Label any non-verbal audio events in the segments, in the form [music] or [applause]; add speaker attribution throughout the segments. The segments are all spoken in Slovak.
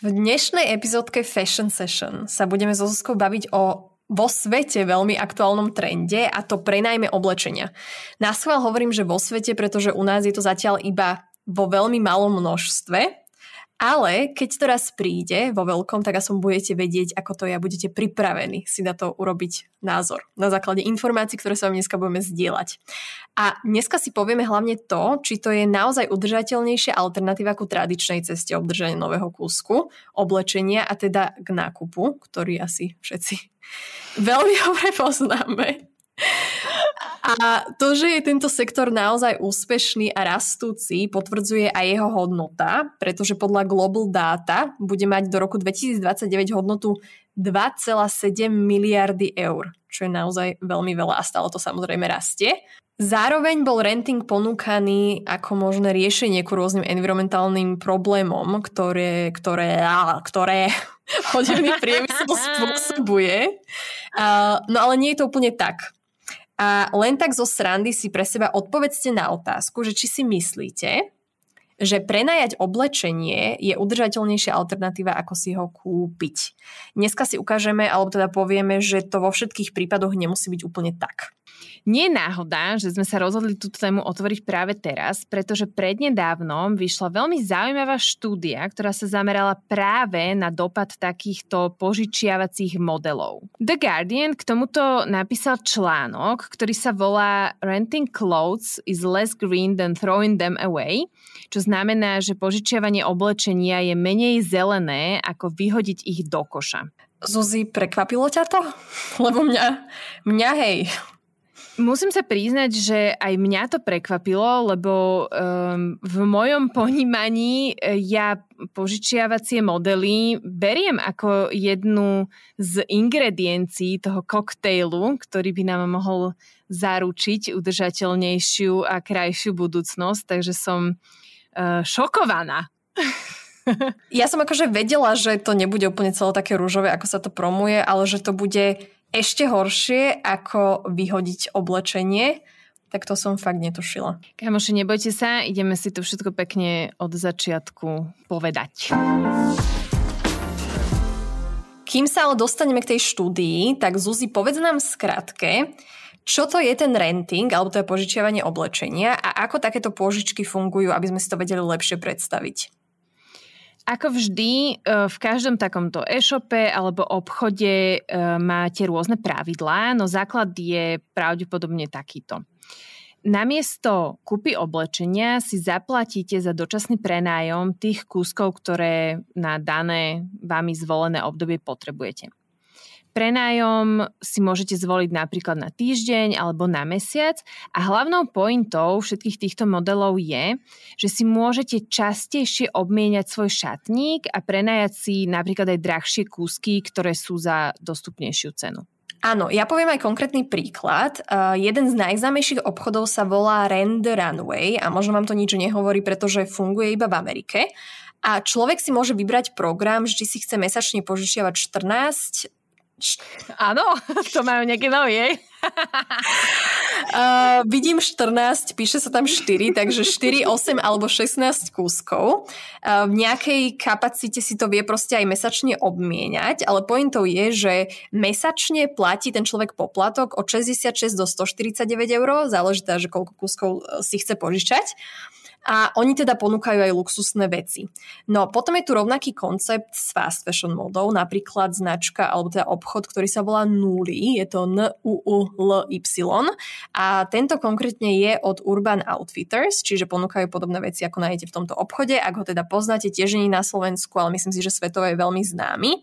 Speaker 1: V dnešnej epizódke Fashion Session sa budeme so Zuzkou baviť o vo svete veľmi aktuálnom trende a to prenajme oblečenia. Na schvál hovorím, že vo svete, pretože u nás je to zatiaľ iba vo veľmi malom množstve, ale keď to raz príde vo veľkom, tak aspoň budete vedieť, ako to je a budete pripravení si na to urobiť názor na základe informácií, ktoré sa vám dneska budeme zdieľať. A dneska si povieme hlavne to, či to je naozaj udržateľnejšia alternatíva ku tradičnej ceste obdržania nového kúsku, oblečenia a teda k nákupu, ktorý asi všetci [laughs] veľmi dobre poznáme. A to, že je tento sektor naozaj úspešný a rastúci, potvrdzuje aj jeho hodnota, pretože podľa Global Data bude mať do roku 2029 hodnotu 2,7 miliardy eur, čo je naozaj veľmi veľa a stále to samozrejme rastie. Zároveň bol renting ponúkaný ako možné riešenie ku rôznym environmentálnym problémom, ktoré, ktoré, ktoré [laughs] hodivný priemysel spôsobuje. No ale nie je to úplne tak. A len tak zo srandy si pre seba odpovedzte na otázku, že či si myslíte, že prenajať oblečenie je udržateľnejšia alternatíva, ako si ho kúpiť. Dneska si ukážeme, alebo teda povieme, že to vo všetkých prípadoch nemusí byť úplne tak.
Speaker 2: Nie je náhoda, že sme sa rozhodli túto tému otvoriť práve teraz, pretože prednedávnom vyšla veľmi zaujímavá štúdia, ktorá sa zamerala práve na dopad takýchto požičiavacích modelov. The Guardian k tomuto napísal článok, ktorý sa volá Renting clothes is less green than throwing them away, čo znamená, že požičiavanie oblečenia je menej zelené, ako vyhodiť ich do koša.
Speaker 1: Zuzi, prekvapilo ťa to? Lebo mňa, mňa hej,
Speaker 2: Musím sa priznať, že aj mňa to prekvapilo, lebo um, v mojom ponímaní e, ja požičiavacie modely beriem ako jednu z ingrediencií toho koktejlu, ktorý by nám mohol zaručiť udržateľnejšiu a krajšiu budúcnosť, takže som uh, šokovaná.
Speaker 1: Ja som akože vedela, že to nebude úplne celé také rúžové, ako sa to promuje, ale že to bude ešte horšie, ako vyhodiť oblečenie, tak to som fakt netušila.
Speaker 2: Kamoši, nebojte sa, ideme si to všetko pekne od začiatku povedať.
Speaker 1: Kým sa ale dostaneme k tej štúdii, tak Zuzi, povedz nám skratke, čo to je ten renting, alebo to je požičiavanie oblečenia a ako takéto požičky fungujú, aby sme si to vedeli lepšie predstaviť.
Speaker 2: Ako vždy, e, v každom takomto e-shope alebo obchode e, máte rôzne pravidlá, no základ je pravdepodobne takýto. Namiesto kúpy oblečenia si zaplatíte za dočasný prenájom tých kúskov, ktoré na dané vami zvolené obdobie potrebujete. Prenájom si môžete zvoliť napríklad na týždeň alebo na mesiac a hlavnou pointou všetkých týchto modelov je, že si môžete častejšie obmieniať svoj šatník a prenajať si napríklad aj drahšie kúsky, ktoré sú za dostupnejšiu cenu.
Speaker 1: Áno, ja poviem aj konkrétny príklad. Uh, jeden z najznámejších obchodov sa volá Rent the Runway a možno vám to nič nehovorí, pretože funguje iba v Amerike. A človek si môže vybrať program, že či si chce mesačne požičiavať 14
Speaker 2: Áno, [laughs] to majú nejaké nový,
Speaker 1: Uh, [laughs] vidím 14, píše sa tam 4, takže 4, 8 alebo 16 kúskov. Uh, v nejakej kapacite si to vie proste aj mesačne obmieniať, ale pointou je, že mesačne platí ten človek poplatok od 66 do 149 eur, záleží teda, že koľko kúskov si chce požičať a oni teda ponúkajú aj luxusné veci. No potom je tu rovnaký koncept s fast fashion modou, napríklad značka alebo teda obchod, ktorý sa volá Nuli, je to n u u l y a tento konkrétne je od Urban Outfitters, čiže ponúkajú podobné veci, ako nájdete v tomto obchode. Ak ho teda poznáte, tiež nie na Slovensku, ale myslím si, že svetovo je veľmi známy.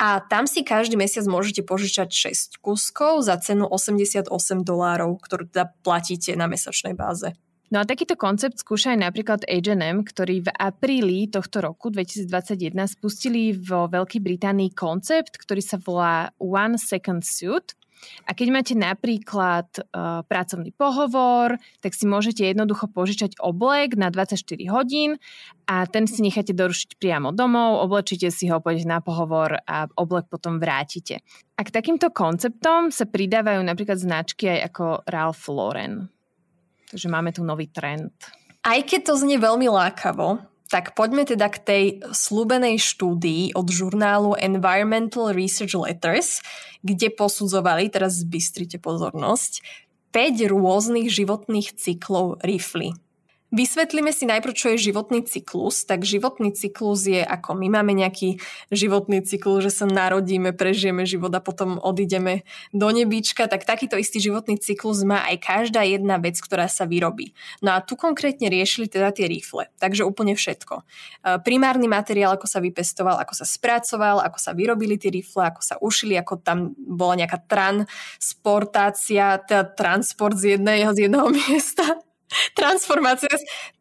Speaker 1: A tam si každý mesiac môžete požičať 6 kuskov za cenu 88 dolárov, ktorú teda platíte na mesačnej báze.
Speaker 2: No a takýto koncept skúša aj napríklad H&M, ktorý v apríli tohto roku 2021 spustili vo Veľkej Británii koncept, ktorý sa volá One Second Suit. A keď máte napríklad uh, pracovný pohovor, tak si môžete jednoducho požičať oblek na 24 hodín a ten si necháte dorušiť priamo domov, oblečíte si ho, pôjdete na pohovor a oblek potom vrátite. A k takýmto konceptom sa pridávajú napríklad značky aj ako Ralph Lauren. Takže máme tu nový trend.
Speaker 1: Aj keď to znie veľmi lákavo, tak poďme teda k tej slúbenej štúdii od žurnálu Environmental Research Letters, kde posudzovali, teraz zbystrite pozornosť, 5 rôznych životných cyklov rifly. Vysvetlíme si najprv, čo je životný cyklus. Tak životný cyklus je ako my máme nejaký životný cyklus, že sa narodíme, prežijeme život a potom odídeme do nebíčka, tak takýto istý životný cyklus má aj každá jedna vec, ktorá sa vyrobí. No a tu konkrétne riešili teda tie rifle, takže úplne všetko. E, primárny materiál, ako sa vypestoval, ako sa spracoval, ako sa vyrobili tie rifle, ako sa ušili, ako tam bola nejaká transportácia, teda transport z jedného, z jedného [laughs] miesta transformácia,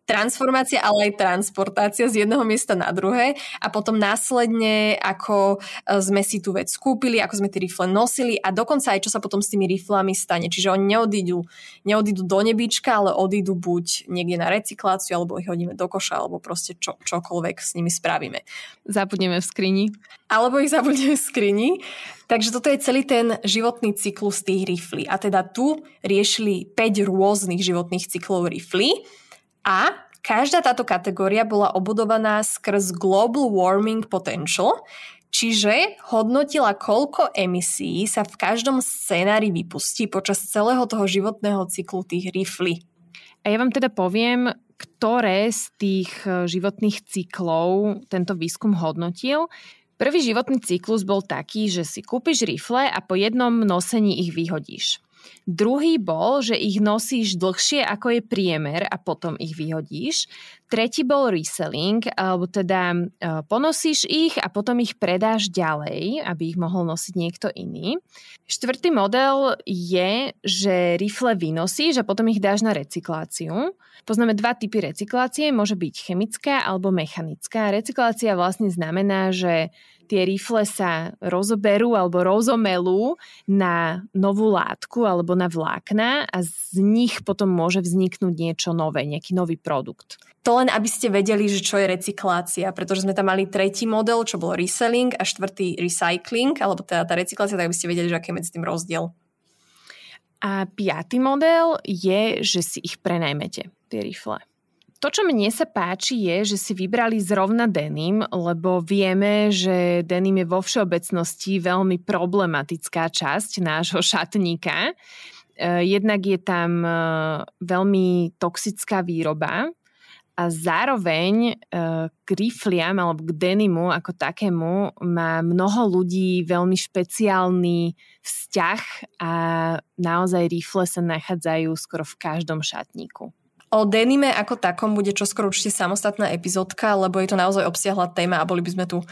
Speaker 1: transformácia, ale aj transportácia z jedného miesta na druhé a potom následne, ako e, sme si tú vec kúpili, ako sme tie rifle nosili a dokonca aj čo sa potom s tými riflami stane. Čiže oni neodídu, neodídu do nebička, ale odídu buď niekde na recykláciu, alebo ich hodíme do koša, alebo proste čo, čokoľvek s nimi spravíme.
Speaker 2: Zabudneme v skrini.
Speaker 1: Alebo ich zabudneme v skrini. Takže toto je celý ten životný cyklus tých riflí. A teda tu riešili 5 rôznych životných cyklov riflí a každá táto kategória bola obudovaná skrz Global Warming Potential, čiže hodnotila, koľko emisí sa v každom scénári vypustí počas celého toho životného cyklu tých riflí.
Speaker 2: A ja vám teda poviem, ktoré z tých e, životných cyklov tento výskum hodnotil. Prvý životný cyklus bol taký, že si kúpiš rifle a po jednom nosení ich vyhodíš. Druhý bol, že ich nosíš dlhšie ako je priemer a potom ich vyhodíš. Tretí bol reselling, alebo teda e, ponosíš ich a potom ich predáš ďalej, aby ich mohol nosiť niekto iný. Štvrtý model je, že rifle vynosíš a potom ich dáš na recykláciu. Poznáme dva typy recyklácie, môže byť chemická alebo mechanická. Recyklácia vlastne znamená, že tie rifle sa rozoberú alebo rozomelú na novú látku alebo na vlákna a z nich potom môže vzniknúť niečo nové, nejaký nový produkt.
Speaker 1: To len aby ste vedeli, že čo je recyklácia, pretože sme tam mali tretí model, čo bol reselling a štvrtý recycling, alebo teda tá recyklácia, tak aby ste vedeli, že aký je medzi tým rozdiel.
Speaker 2: A piatý model je, že si ich prenajmete, tie rifle. To, čo mne sa páči, je, že si vybrali zrovna denim, lebo vieme, že denim je vo všeobecnosti veľmi problematická časť nášho šatníka. E, jednak je tam e, veľmi toxická výroba a zároveň e, k rifliam alebo k denimu ako takému má mnoho ľudí veľmi špeciálny vzťah a naozaj rifle sa nachádzajú skoro v každom šatníku.
Speaker 1: O denime ako takom bude čoskoro určite samostatná epizódka, lebo je to naozaj obsiahla téma a boli by sme tu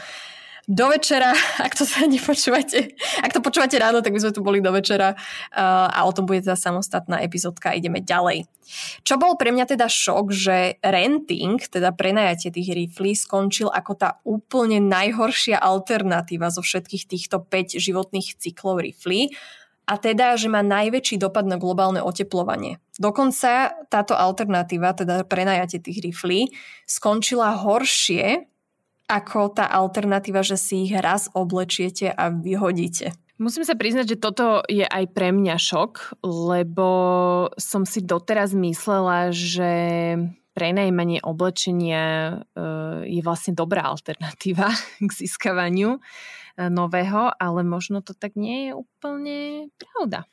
Speaker 1: do večera, [laughs] ak to sa nepočúvate. Ak to počúvate ráno, tak by sme tu boli do večera a o tom bude teda samostatná epizódka ideme ďalej. Čo bol pre mňa teda šok, že renting, teda prenajatie tých riflí, skončil ako tá úplne najhoršia alternatíva zo všetkých týchto 5 životných cyklov riflí a teda, že má najväčší dopad na globálne oteplovanie. Dokonca táto alternatíva, teda prenajatie tých riflí, skončila horšie ako tá alternatíva, že si ich raz oblečiete a vyhodíte.
Speaker 2: Musím sa priznať, že toto je aj pre mňa šok, lebo som si doteraz myslela, že prenajmanie oblečenia e, je vlastne dobrá alternatíva [laughs] k získavaniu nového, ale možno to tak nie je úplne pravda.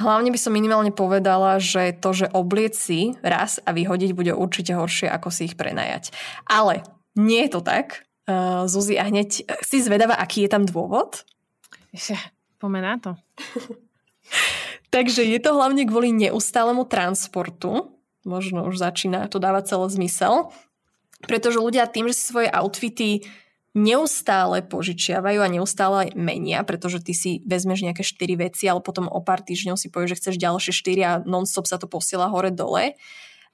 Speaker 1: Hlavne by som minimálne povedala, že to, že obliec si raz a vyhodiť bude určite horšie, ako si ich prenajať. Ale nie je to tak. Uh, Zuzi, a hneď si zvedavá, aký je tam dôvod?
Speaker 2: Poďme na to.
Speaker 1: Takže je to hlavne kvôli neustálemu transportu. Možno už začína to dávať celý zmysel. Pretože ľudia tým, že si svoje outfity neustále požičiavajú a neustále menia, pretože ty si vezmeš nejaké 4 veci, ale potom o pár týždňov si povieš, že chceš ďalšie 4 a non-stop sa to posiela hore-dole.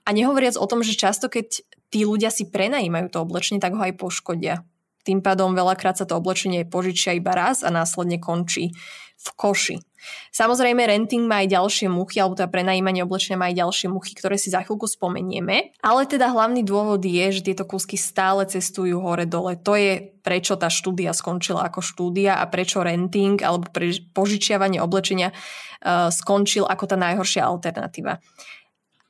Speaker 1: A nehovoriac o tom, že často keď tí ľudia si prenajímajú to oblečenie, tak ho aj poškodia. Tým pádom veľakrát sa to oblečenie požičia iba raz a následne končí v koši. Samozrejme, renting má aj ďalšie muchy, alebo teda prenajímanie oblečenia má aj ďalšie muchy, ktoré si za chvíľku spomenieme. Ale teda hlavný dôvod je, že tieto kúsky stále cestujú hore-dole. To je prečo tá štúdia skončila ako štúdia a prečo renting alebo pre požičiavanie oblečenia uh, skončil ako tá najhoršia alternatíva.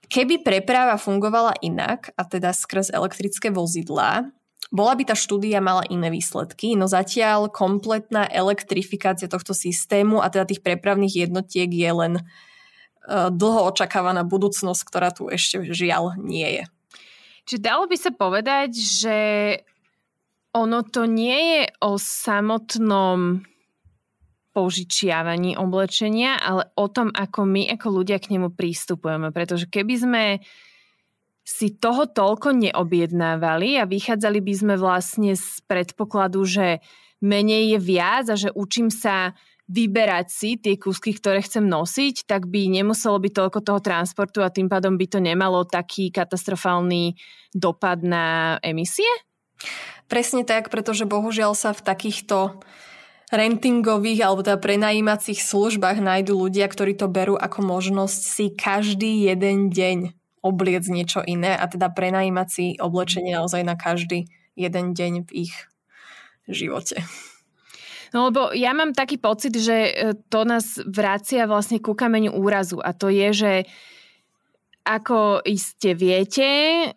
Speaker 1: Keby preprava fungovala inak, a teda skrz elektrické vozidlá, bola by tá štúdia mala iné výsledky, no zatiaľ kompletná elektrifikácia tohto systému a teda tých prepravných jednotiek je len uh, dlho očakávaná budúcnosť, ktorá tu ešte žiaľ nie je.
Speaker 2: Čiže dalo by sa povedať, že ono to nie je o samotnom požičiavaní oblečenia, ale o tom, ako my ako ľudia k nemu prístupujeme. Pretože keby sme si toho toľko neobjednávali a vychádzali by sme vlastne z predpokladu, že menej je viac a že učím sa vyberať si tie kúsky, ktoré chcem nosiť, tak by nemuselo byť toľko toho transportu a tým pádom by to nemalo taký katastrofálny dopad na emisie?
Speaker 1: Presne tak, pretože bohužiaľ sa v takýchto rentingových alebo teda prenajímacích službách nájdú ľudia, ktorí to berú ako možnosť si každý jeden deň obliec niečo iné a teda prenajímať si oblečenie naozaj na každý jeden deň v ich živote.
Speaker 2: No lebo ja mám taký pocit, že e, to nás vracia vlastne ku kameňu úrazu a to je, že ako iste viete,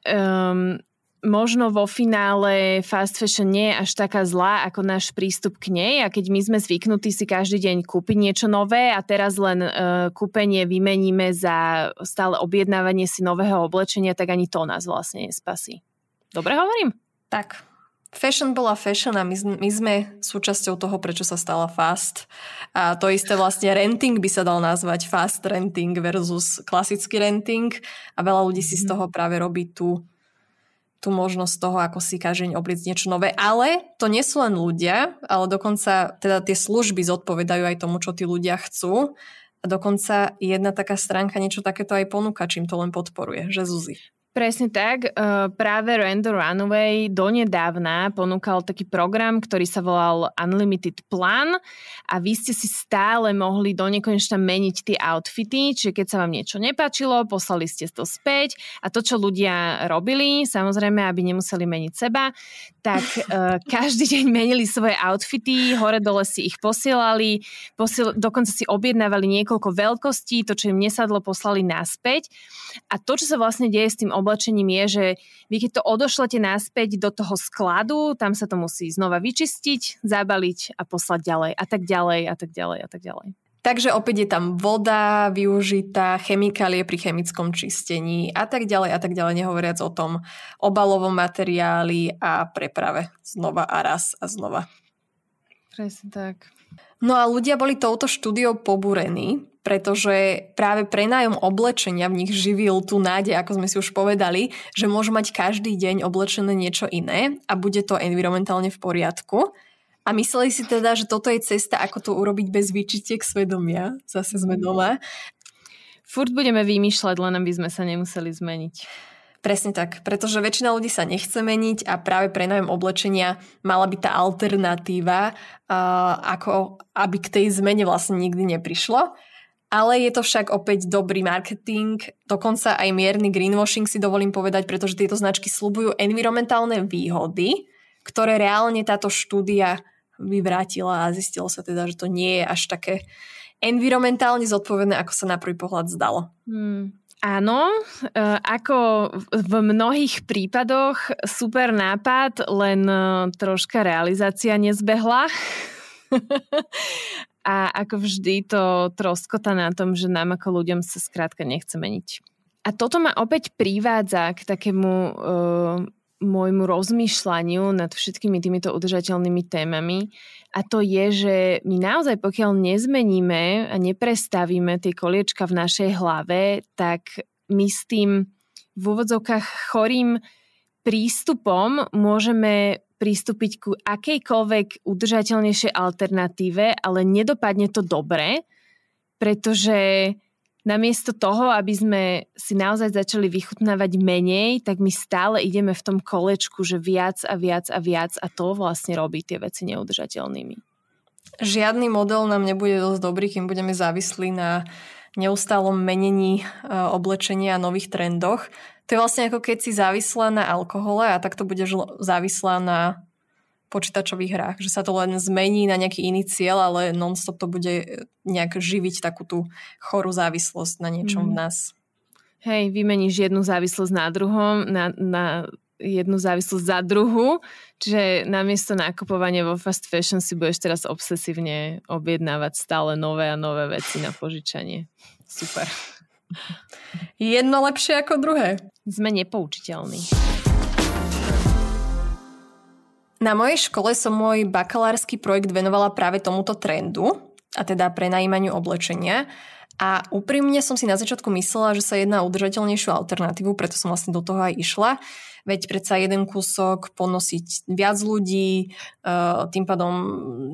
Speaker 2: um, možno vo finále fast fashion nie je až taká zlá ako náš prístup k nej a keď my sme zvyknutí si každý deň kúpiť niečo nové a teraz len uh, kúpenie vymeníme za stále objednávanie si nového oblečenia, tak ani to nás vlastne nespasí. Dobre hovorím?
Speaker 1: Tak, Fashion bola fashion a my, my sme súčasťou toho, prečo sa stala fast. A to isté vlastne renting by sa dal nazvať fast renting versus klasický renting a veľa ľudí si z mhm. toho práve robí tú tú možnosť toho, ako si každý deň obliecť niečo nové. Ale to nie sú len ľudia, ale dokonca teda tie služby zodpovedajú aj tomu, čo tí ľudia chcú. A dokonca jedna taká stránka niečo takéto aj ponúka, čím to len podporuje, že Zuzi.
Speaker 2: Presne tak. E, práve Random Runaway donedávna ponúkal taký program, ktorý sa volal Unlimited Plan a vy ste si stále mohli do nekonečna meniť tie outfity, čiže keď sa vám niečo nepáčilo, poslali ste to späť a to, čo ľudia robili, samozrejme, aby nemuseli meniť seba, tak uh, [laughs] každý deň menili svoje outfity, hore-dole si ich posielali, posiel- dokonca si objednávali niekoľko veľkostí, to, čo im nesadlo, poslali naspäť. A to, čo sa vlastne deje s tým oblečením je, že vy keď to odošlete naspäť do toho skladu, tam sa to musí znova vyčistiť, zabaliť a poslať ďalej a tak ďalej a tak ďalej a tak ďalej.
Speaker 1: Takže opäť je tam voda využitá, chemikálie pri chemickom čistení a tak ďalej a tak ďalej, nehovoriac o tom obalovom materiáli a preprave znova a raz a znova.
Speaker 2: Presne tak.
Speaker 1: No a ľudia boli touto štúdiou pobúrení, pretože práve prenájom oblečenia v nich živil tú nádej, ako sme si už povedali, že môžu mať každý deň oblečené niečo iné a bude to environmentálne v poriadku. A mysleli si teda, že toto je cesta, ako to urobiť bez výčitiek svedomia. Zase sme doma.
Speaker 2: Furt budeme vymýšľať, len aby sme sa nemuseli zmeniť.
Speaker 1: Presne tak, pretože väčšina ľudí sa nechce meniť a práve pre nájom oblečenia mala byť tá alternatíva, ako aby k tej zmene vlastne nikdy neprišlo. Ale je to však opäť dobrý marketing, dokonca aj mierny greenwashing si dovolím povedať, pretože tieto značky slúbujú environmentálne výhody, ktoré reálne táto štúdia vyvrátila a zistilo sa teda, že to nie je až také environmentálne zodpovedné, ako sa na prvý pohľad zdalo.
Speaker 2: Hmm. Áno, e, ako v mnohých prípadoch super nápad, len e, troška realizácia nezbehla. [laughs] A ako vždy to troskota na tom, že nám ako ľuďom sa skrátka nechce meniť. A toto ma opäť privádza k takému uh, môjmu rozmýšľaniu nad všetkými týmito udržateľnými témami. A to je, že my naozaj pokiaľ nezmeníme a neprestavíme tie koliečka v našej hlave, tak my s tým v úvodzovkách chorým prístupom môžeme pristúpiť ku akejkoľvek udržateľnejšej alternatíve, ale nedopadne to dobre, pretože namiesto toho, aby sme si naozaj začali vychutnávať menej, tak my stále ideme v tom kolečku, že viac a viac a viac a to vlastne robí tie veci neudržateľnými.
Speaker 1: Žiadny model nám nebude dosť dobrý, kým budeme závislí na neustálom menení e, oblečenia a nových trendoch. To je vlastne ako keď si závislá na alkohole a takto budeš závislá na počítačových hrách, že sa to len zmení na nejaký iný cieľ, ale non-stop to bude nejak živiť takú tú chorú závislosť na niečom mm. v mhm. nás.
Speaker 2: Hej, vymeníš jednu závislosť na druhom, na, na jednu závislosť za druhú, čiže namiesto nakupovania vo fast fashion si budeš teraz obsesívne objednávať stále nové a nové veci na požičanie. Super.
Speaker 1: Jedno lepšie ako druhé.
Speaker 2: Sme nepoučiteľní.
Speaker 1: Na mojej škole som môj bakalársky projekt venovala práve tomuto trendu, a teda prenajímaniu oblečenia. A úprimne som si na začiatku myslela, že sa jedná o udržateľnejšiu alternatívu, preto som vlastne do toho aj išla. Veď predsa jeden kúsok ponosiť viac ľudí, e, tým pádom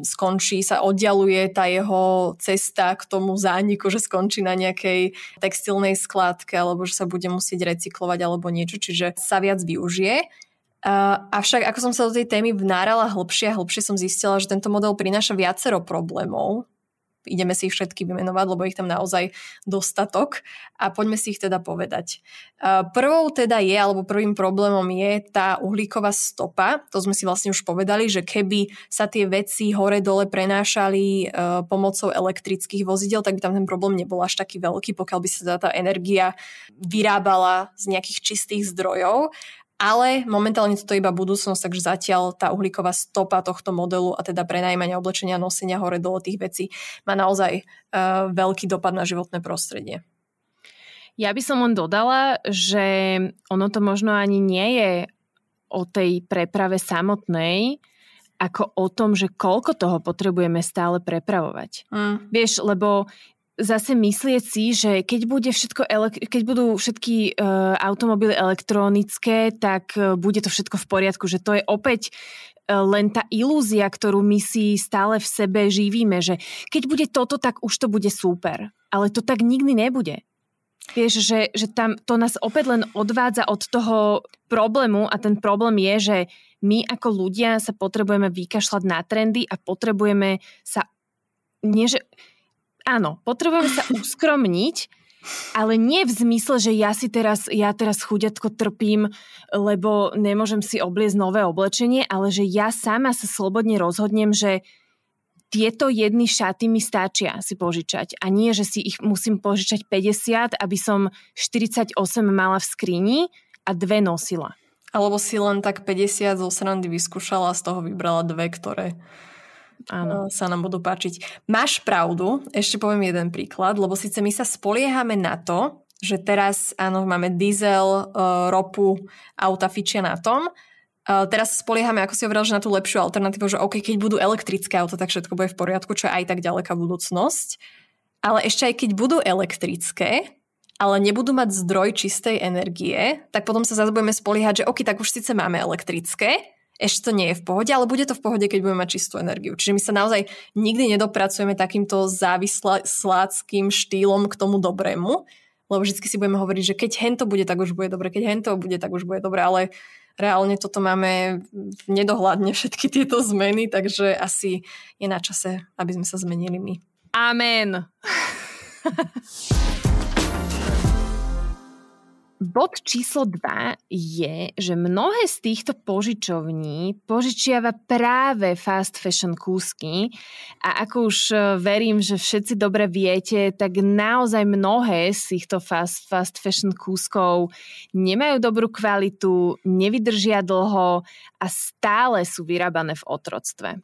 Speaker 1: skončí, sa oddialuje tá jeho cesta k tomu zániku, že skončí na nejakej textilnej skladke alebo že sa bude musieť recyklovať alebo niečo, čiže sa viac využije. Uh, avšak ako som sa do tej témy vnárala hlbšie a hlbšie som zistila, že tento model prináša viacero problémov. Ideme si ich všetky vymenovať, lebo ich tam naozaj dostatok a poďme si ich teda povedať. Uh, prvou teda je, alebo prvým problémom je tá uhlíková stopa. To sme si vlastne už povedali, že keby sa tie veci hore-dole prenášali uh, pomocou elektrických vozidel, tak by tam ten problém nebol až taký veľký, pokiaľ by sa teda tá energia vyrábala z nejakých čistých zdrojov ale momentálne toto je iba budúcnosť, takže zatiaľ tá uhlíková stopa tohto modelu a teda prenajmania oblečenia, nosenia hore dole tých vecí má naozaj uh, veľký dopad na životné prostredie.
Speaker 2: Ja by som len dodala, že ono to možno ani nie je o tej preprave samotnej, ako o tom, že koľko toho potrebujeme stále prepravovať. Mm. Vieš, lebo zase myslieť si, že keď, bude všetko keď budú všetky uh, automobily elektronické, tak uh, bude to všetko v poriadku. Že to je opäť uh, len tá ilúzia, ktorú my si stále v sebe živíme, že keď bude toto, tak už to bude super. Ale to tak nikdy nebude. Vieš, že, že tam to nás opäť len odvádza od toho problému a ten problém je, že my ako ľudia sa potrebujeme vykašľať na trendy a potrebujeme sa nie, že áno, potrebujeme sa uskromniť, ale nie v zmysle, že ja si teraz, ja teraz chudiatko trpím, lebo nemôžem si obliecť nové oblečenie, ale že ja sama sa slobodne rozhodnem, že tieto jedny šaty mi stačia si požičať a nie, že si ich musím požičať 50, aby som 48 mala v skrini a dve nosila.
Speaker 1: Alebo si len tak 50 zo srandy vyskúšala a z toho vybrala dve, ktoré Áno. sa nám budú páčiť. Máš pravdu, ešte poviem jeden príklad, lebo síce my sa spoliehame na to, že teraz áno, máme diesel, ropu, auta fičia na tom. Teraz spoliehame, ako si hovoril, že na tú lepšiu alternatívu, že OK, keď budú elektrické auta, tak všetko bude v poriadku, čo je aj tak ďaleká budúcnosť. Ale ešte aj keď budú elektrické, ale nebudú mať zdroj čistej energie, tak potom sa zase budeme spoliehať, že OK, tak už síce máme elektrické, ešte to nie je v pohode, ale bude to v pohode, keď budeme mať čistú energiu. Čiže my sa naozaj nikdy nedopracujeme takýmto závisláckým štýlom k tomu dobrému, lebo vždy si budeme hovoriť, že keď hento bude, tak už bude dobre, keď hento bude, tak už bude dobre, ale reálne toto máme nedohľadne všetky tieto zmeny, takže asi je na čase, aby sme sa zmenili my.
Speaker 2: Amen. [laughs] Bod číslo 2 je, že mnohé z týchto požičovní požičiava práve fast fashion kúsky a ako už e, verím, že všetci dobre viete, tak naozaj mnohé z týchto fast, fast fashion kúskov nemajú dobrú kvalitu, nevydržia dlho a stále sú vyrábané v otroctve.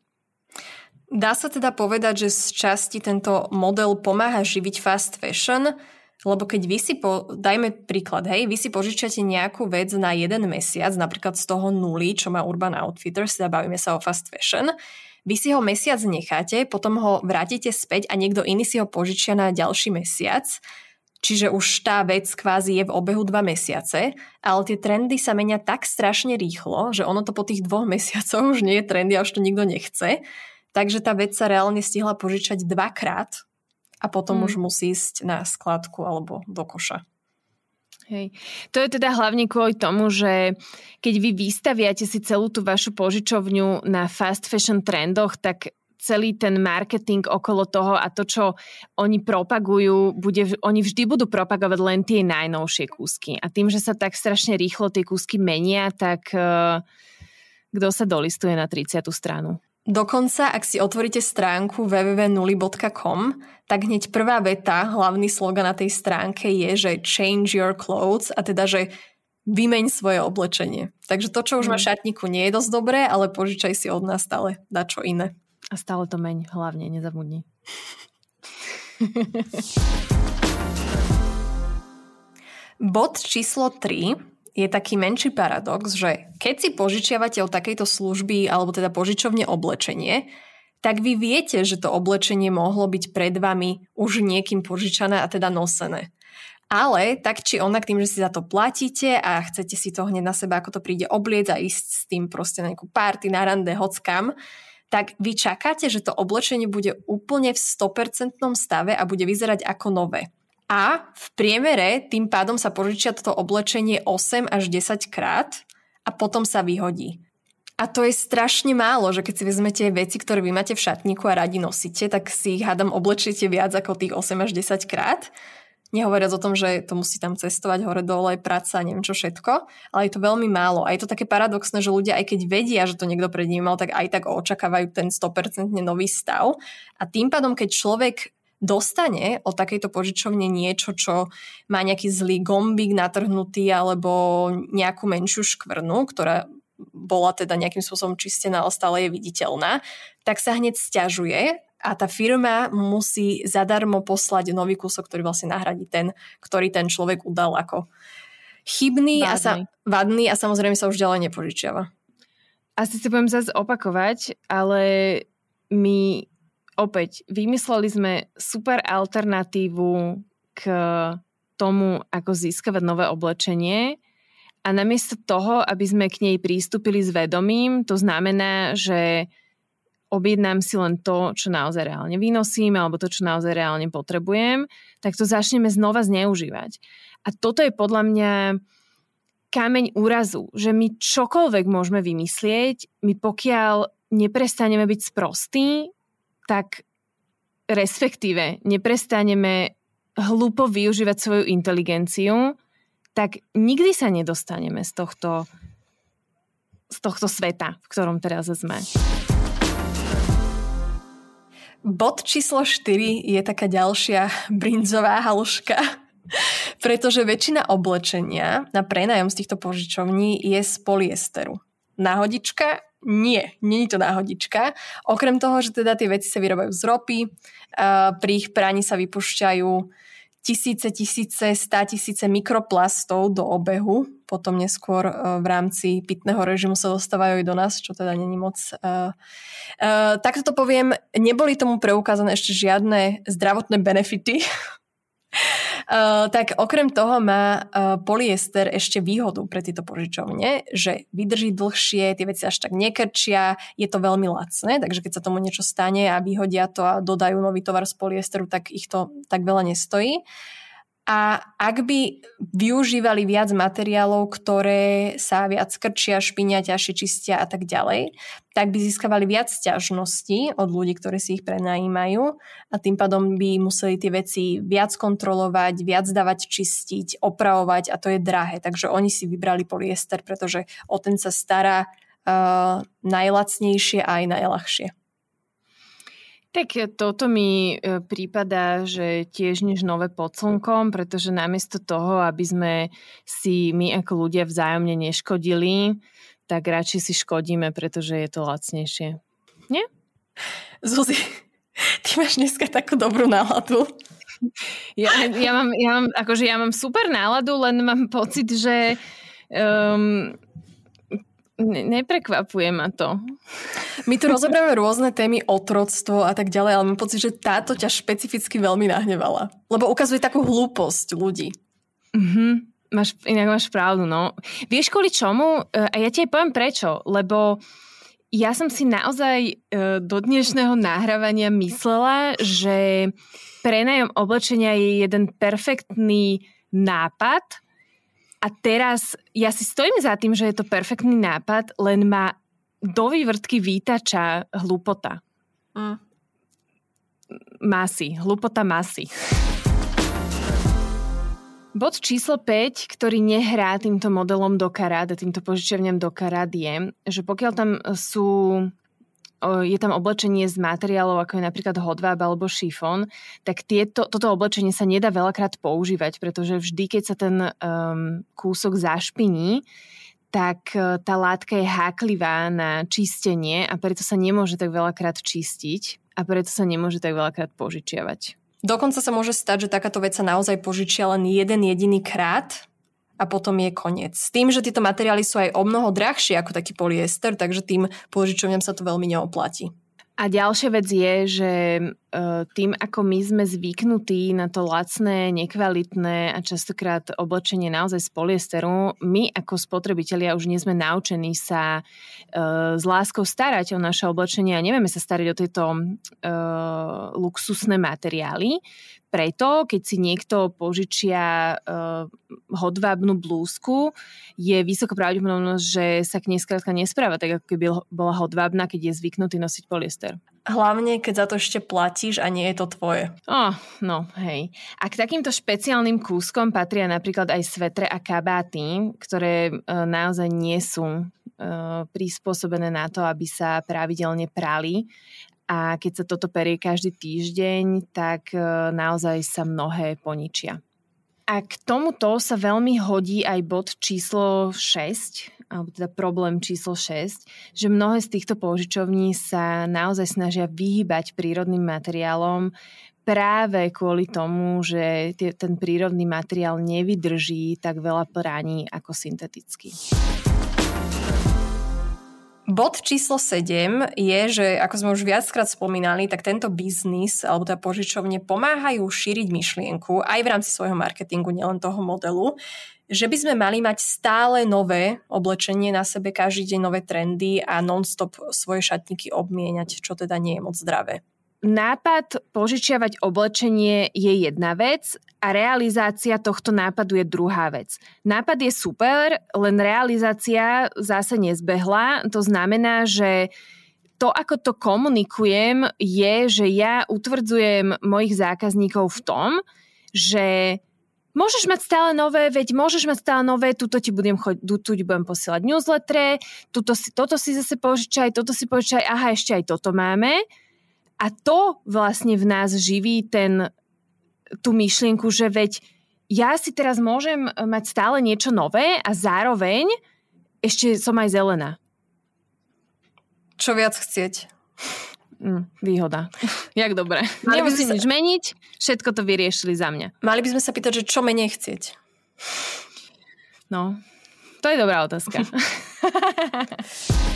Speaker 1: Dá sa teda povedať, že z časti tento model pomáha živiť fast fashion, lebo keď vy si, po, dajme príklad, hej, vy si požičate nejakú vec na jeden mesiac, napríklad z toho nuly, čo má Urban Outfitters, teda bavíme sa o fast fashion, vy si ho mesiac necháte, potom ho vrátite späť a niekto iný si ho požičia na ďalší mesiac, čiže už tá vec kvázi je v obehu dva mesiace, ale tie trendy sa menia tak strašne rýchlo, že ono to po tých dvoch [laughs] mesiacoch už nie je trendy a už to nikto nechce. Takže tá vec sa reálne stihla požičať dvakrát a potom mm. už musí ísť na skladku alebo do koša.
Speaker 2: Hej. To je teda hlavne kvôli tomu, že keď vy vystaviate si celú tú vašu požičovňu na fast fashion trendoch, tak celý ten marketing okolo toho a to, čo oni propagujú, bude, oni vždy budú propagovať len tie najnovšie kúsky. A tým, že sa tak strašne rýchlo tie kúsky menia, tak uh, kto sa dolistuje na 30. stranu?
Speaker 1: Dokonca, ak si otvoríte stránku www.nuli.com, tak hneď prvá veta, hlavný slogan na tej stránke je, že change your clothes a teda, že vymeň svoje oblečenie. Takže to, čo už má mm. šatníku, nie je dosť dobré, ale požičaj si od nás stále na čo iné.
Speaker 2: A stále to meň, hlavne, nezabudni. [laughs]
Speaker 1: Bod číslo 3 je taký menší paradox, že keď si požičiavate od takejto služby alebo teda požičovne oblečenie, tak vy viete, že to oblečenie mohlo byť pred vami už niekým požičané a teda nosené. Ale tak či onak tým, že si za to platíte a chcete si to hneď na seba, ako to príde obliec a ísť s tým proste na nejakú party, na rande, hockam, tak vy čakáte, že to oblečenie bude úplne v 100% stave a bude vyzerať ako nové a v priemere tým pádom sa požičia toto oblečenie 8 až 10 krát a potom sa vyhodí. A to je strašne málo, že keď si vezmete veci, ktoré vy máte v šatníku a radi nosíte, tak si ich hádam oblečíte viac ako tých 8 až 10 krát. Nehovoriac o tom, že to musí tam cestovať hore dole, práca, neviem čo všetko, ale je to veľmi málo. A je to také paradoxné, že ľudia, aj keď vedia, že to niekto pred nimi mal, tak aj tak očakávajú ten 100% nový stav. A tým pádom, keď človek dostane od takejto požičovne niečo, čo má nejaký zlý gombík natrhnutý alebo nejakú menšiu škvrnu, ktorá bola teda nejakým spôsobom čistená, ale stále je viditeľná, tak sa hneď stiažuje a tá firma musí zadarmo poslať nový kúsok, ktorý vlastne nahradí ten, ktorý ten človek udal ako chybný a, sa, vadný a samozrejme sa už ďalej nepožičiava.
Speaker 2: Asi si budem zase opakovať, ale my opäť vymysleli sme super alternatívu k tomu, ako získavať nové oblečenie a namiesto toho, aby sme k nej prístupili s vedomím, to znamená, že objednám si len to, čo naozaj reálne vynosím alebo to, čo naozaj reálne potrebujem, tak to začneme znova zneužívať. A toto je podľa mňa kameň úrazu, že my čokoľvek môžeme vymyslieť, my pokiaľ neprestaneme byť sprostí tak respektíve neprestaneme hlúpo využívať svoju inteligenciu, tak nikdy sa nedostaneme z tohto, z tohto sveta, v ktorom teraz sme.
Speaker 1: Bod číslo 4 je taká ďalšia brinzová haluška, pretože väčšina oblečenia na prenájom z týchto požičovní je z polyesteru. Náhodička nie, je to náhodička. Okrem toho, že teda tie veci sa vyrobajú z ropy, pri ich praní sa vypušťajú tisíce, tisíce, stá tisíce mikroplastov do obehu, potom neskôr v rámci pitného režimu sa dostávajú aj do nás, čo teda není moc. Uh, takto to poviem, neboli tomu preukázané ešte žiadne zdravotné benefity [laughs] Tak okrem toho má uh, polyester ešte výhodu pre tieto požičovne, že vydrží dlhšie, tie veci až tak nekrčia, je to veľmi lacné, takže keď sa tomu niečo stane a vyhodia to a dodajú nový tovar z polyesteru, tak ich to tak veľa nestojí. Uh, a ak by využívali viac materiálov, ktoré sa viac krčia, špinia, ťažšie čistia a tak ďalej, tak by získavali viac ťažností od ľudí, ktorí si ich prenajímajú a tým pádom by museli tie veci viac kontrolovať, viac dávať čistiť, opravovať a to je drahé. Takže oni si vybrali polyester, pretože o ten sa stará uh, najlacnejšie a aj najľahšie.
Speaker 2: Tak toto mi e, prípada, že tiež než nové pod slnkom, pretože namiesto toho, aby sme si my ako ľudia vzájomne neškodili, tak radšej si škodíme, pretože je to lacnejšie. Nie?
Speaker 1: Zuzi, ty máš dneska takú dobrú náladu.
Speaker 2: Ja, ja, mám, ja, mám, akože ja mám super náladu, len mám pocit, že um, Ne, neprekvapuje ma to.
Speaker 1: My tu rozoberáme rôzne témy, otroctvo a tak ďalej, ale mám pocit, že táto ťa špecificky veľmi nahnevala. Lebo ukazuje takú hlúposť ľudí.
Speaker 2: Mhm. Máš, inak máš pravdu, no. Vieš kvôli čomu? E, a ja ti aj poviem prečo. Lebo ja som si naozaj e, do dnešného nahrávania myslela, že prenajom oblečenia je jeden perfektný nápad a teraz ja si stojím za tým, že je to perfektný nápad, len ma do vývrtky výtača hlupota. Mm. Masy. Hlupota masy. Bod číslo 5, ktorý nehrá týmto modelom do karát a týmto požičiavňam do karát je, že pokiaľ tam sú je tam oblečenie z materiálov, ako je napríklad hodváb alebo šifón, tak tieto, toto oblečenie sa nedá veľakrát používať, pretože vždy, keď sa ten um, kúsok zašpiní, tak uh, tá látka je háklivá na čistenie a preto sa nemôže tak veľakrát čistiť a preto sa nemôže tak veľakrát požičiavať.
Speaker 1: Dokonca sa môže stať, že takáto vec sa naozaj požičia len jeden jediný krát a potom je koniec. S tým, že tieto materiály sú aj o mnoho drahšie ako taký polyester, takže tým požičovňam sa to veľmi neoplatí.
Speaker 2: A ďalšia vec je, že tým, ako my sme zvyknutí na to lacné, nekvalitné a častokrát oblečenie naozaj z polyesteru, my ako spotrebitelia už nie sme naučení sa e, s láskou starať o naše oblečenie a nevieme sa starať o tieto uh, luxusné materiály. Preto, keď si niekto požičia uh, hodvábnu blúzku, je vysoko pravdepodobnosť, že sa k nej skrátka nespráva tak, ako keby bola hodvábna, keď je zvyknutý nosiť polyester.
Speaker 1: Hlavne, keď za to ešte platíš a nie je to tvoje.
Speaker 2: Oh, no, hej. A k takýmto špeciálnym kúskom patria napríklad aj svetre a kabáty, ktoré uh, naozaj nie sú uh, prispôsobené na to, aby sa pravidelne prali a keď sa toto perie každý týždeň, tak e, naozaj sa mnohé poničia. A k tomuto sa veľmi hodí aj bod číslo 6, alebo teda problém číslo 6, že mnohé z týchto požičovní sa naozaj snažia vyhybať prírodným materiálom práve kvôli tomu, že ten prírodný materiál nevydrží tak veľa praní ako syntetický.
Speaker 1: Bod číslo 7 je, že ako sme už viackrát spomínali, tak tento biznis alebo tá požičovne pomáhajú šíriť myšlienku aj v rámci svojho marketingu, nielen toho modelu, že by sme mali mať stále nové oblečenie na sebe, každý deň nové trendy a non-stop svoje šatníky obmieniať, čo teda nie je moc zdravé.
Speaker 2: Nápad požičiavať oblečenie je jedna vec a realizácia tohto nápadu je druhá vec. Nápad je super, len realizácia zase nezbehla. To znamená, že to, ako to komunikujem, je, že ja utvrdzujem mojich zákazníkov v tom, že môžeš mať stále nové, veď môžeš mať stále nové, tuto ti budem, choď, tu ti budem posielať newsletter, tuto si, toto si zase požičaj, toto si požičaj, aha, ešte aj toto máme. A to vlastne v nás živí ten, tú myšlienku, že veď ja si teraz môžem mať stále niečo nové a zároveň ešte som aj zelená.
Speaker 1: Čo viac chcieť?
Speaker 2: Mm, výhoda. Jak dobre. Mali Nemusím sa... nič meniť, všetko to vyriešili za mňa.
Speaker 1: Mali by sme sa pýtať, že čo menej chcieť?
Speaker 2: No, to je dobrá otázka. [laughs]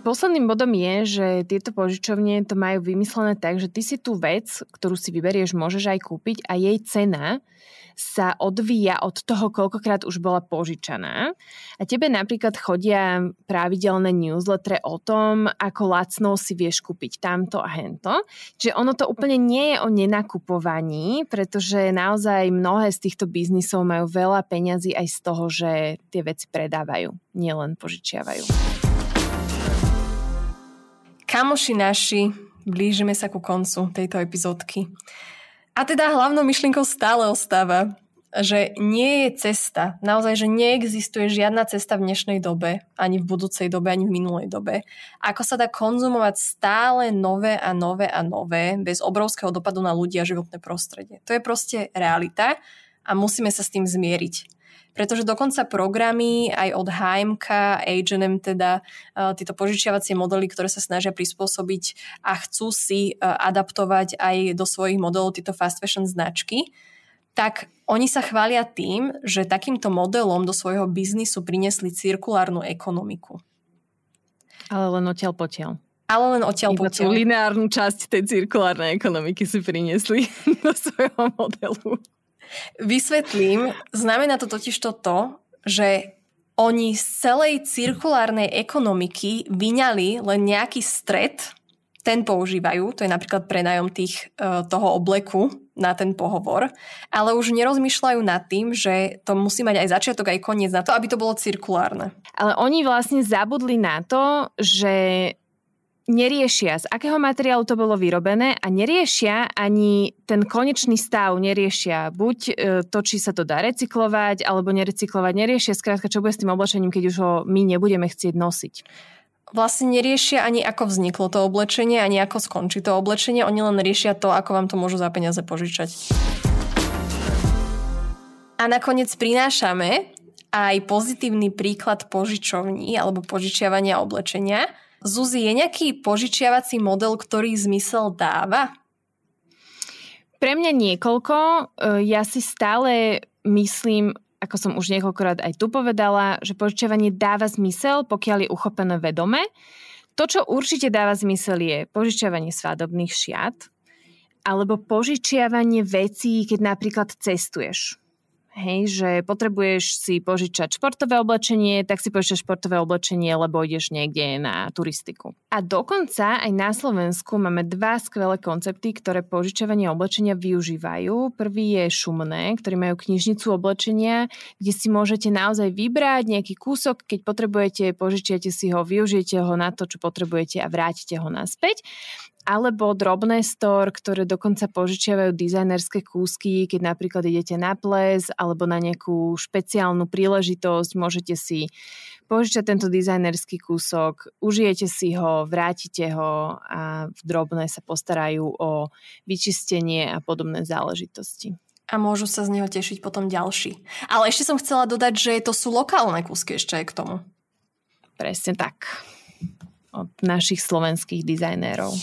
Speaker 2: Posledným bodom je, že tieto požičovne to majú vymyslené tak, že ty si tú vec, ktorú si vyberieš, môžeš aj kúpiť a jej cena sa odvíja od toho, koľkokrát už bola požičaná. A tebe napríklad chodia pravidelné newsletter o tom, ako lacnou si vieš kúpiť tamto a hento. Čiže ono to úplne nie je o nenakupovaní, pretože naozaj mnohé z týchto biznisov majú veľa peňazí aj z toho, že tie veci predávajú, nielen požičiavajú.
Speaker 1: Kamoši naši, blížime sa ku koncu tejto epizódky. A teda hlavnou myšlienkou stále ostáva, že nie je cesta, naozaj, že neexistuje žiadna cesta v dnešnej dobe, ani v budúcej dobe, ani v minulej dobe, ako sa dá konzumovať stále nové a nové a nové, bez obrovského dopadu na ľudí a životné prostredie. To je proste realita a musíme sa s tým zmieriť pretože dokonca programy aj od HMK, H&M teda, e, tieto požičiavacie modely, ktoré sa snažia prispôsobiť a chcú si e, adaptovať aj do svojich modelov tieto fast fashion značky, tak oni sa chvália tým, že takýmto modelom do svojho biznisu priniesli cirkulárnu ekonomiku.
Speaker 2: Ale len odtiaľ potiaľ.
Speaker 1: Ale len odtiaľ
Speaker 2: tú lineárnu časť tej cirkulárnej ekonomiky si priniesli [laughs] do svojho modelu.
Speaker 1: Vysvetlím. Znamená to totiž to, že oni z celej cirkulárnej ekonomiky vyňali len nejaký stred, ten používajú, to je napríklad prenajom tých, e, toho obleku na ten pohovor, ale už nerozmýšľajú nad tým, že to musí mať aj začiatok, aj koniec na to, aby to bolo cirkulárne.
Speaker 2: Ale oni vlastne zabudli na to, že neriešia, z akého materiálu to bolo vyrobené a neriešia ani ten konečný stav, neriešia buď e, to, či sa to dá recyklovať, alebo nerecyklovať, neriešia skrátka, čo bude s tým oblečením, keď už ho my nebudeme chcieť nosiť.
Speaker 1: Vlastne neriešia ani ako vzniklo to oblečenie, ani ako skončí to oblečenie, oni len riešia to, ako vám to môžu za peniaze požičať. A nakoniec prinášame aj pozitívny príklad požičovní alebo požičiavania oblečenia, Zuzi, je nejaký požičiavací model, ktorý zmysel dáva?
Speaker 2: Pre mňa niekoľko. E, ja si stále myslím, ako som už niekoľkokrát aj tu povedala, že požičiavanie dáva zmysel, pokiaľ je uchopené vedome. To, čo určite dáva zmysel, je požičiavanie svadobných šiat alebo požičiavanie vecí, keď napríklad cestuješ. Hej, že potrebuješ si požičať športové oblečenie, tak si požičaš športové oblečenie, lebo ideš niekde na turistiku. A dokonca aj na Slovensku máme dva skvelé koncepty, ktoré požičavanie oblečenia využívajú. Prvý je šumné, ktorí majú knižnicu oblečenia, kde si môžete naozaj vybrať nejaký kúsok, keď potrebujete, požičiate si ho, využijete ho na to, čo potrebujete a vrátite ho naspäť alebo drobné store, ktoré dokonca požičiavajú dizajnerské kúsky, keď napríklad idete na ples alebo na nejakú špeciálnu príležitosť, môžete si požičať tento dizajnerský kúsok, užijete si ho, vrátite ho a v drobné sa postarajú o vyčistenie a podobné záležitosti.
Speaker 1: A môžu sa z neho tešiť potom ďalší. Ale ešte som chcela dodať, že to sú lokálne kúsky ešte aj k tomu.
Speaker 2: Presne tak. Od našich slovenských dizajnérov.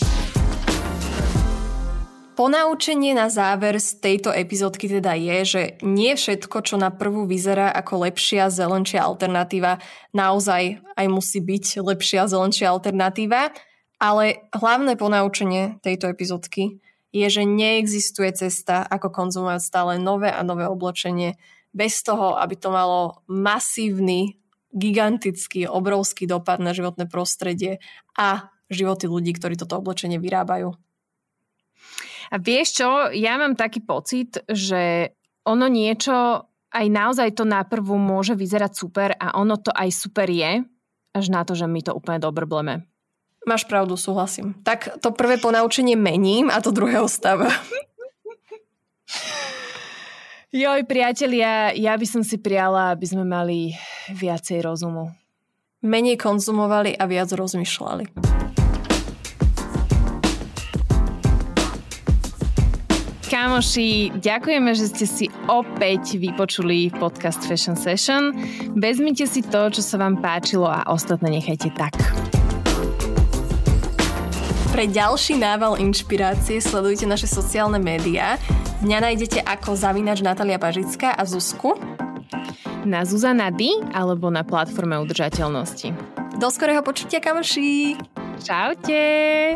Speaker 1: Ponaučenie na záver z tejto epizódky teda je, že nie všetko, čo na prvú vyzerá ako lepšia, zelenšia alternatíva, naozaj aj musí byť lepšia, zelenšia alternatíva, ale hlavné ponaučenie tejto epizódky je, že neexistuje cesta, ako konzumovať stále nové a nové oblečenie bez toho, aby to malo masívny, gigantický, obrovský dopad na životné prostredie a životy ľudí, ktorí toto oblečenie vyrábajú.
Speaker 2: A vieš čo, ja mám taký pocit, že ono niečo aj naozaj to naprvu môže vyzerať super a ono to aj super je, až na to, že my to úplne dobrbleme.
Speaker 1: Máš pravdu, súhlasím. Tak to prvé ponaučenie mením a to druhé ostáva.
Speaker 2: Joj, priatelia, ja by som si priala, aby sme mali viacej rozumu.
Speaker 1: Menej konzumovali a viac rozmýšľali.
Speaker 2: Kamoši, ďakujeme, že ste si opäť vypočuli podcast Fashion Session. Vezmite si to, čo sa vám páčilo a ostatné nechajte tak.
Speaker 1: Pre ďalší nával inšpirácie sledujte naše sociálne médiá. Mňa nájdete ako zavinač Natalia Pažická a Zuzku
Speaker 2: na Zuzana D alebo na platforme udržateľnosti.
Speaker 1: Do skorého počutia, kamoši!
Speaker 2: Čaute!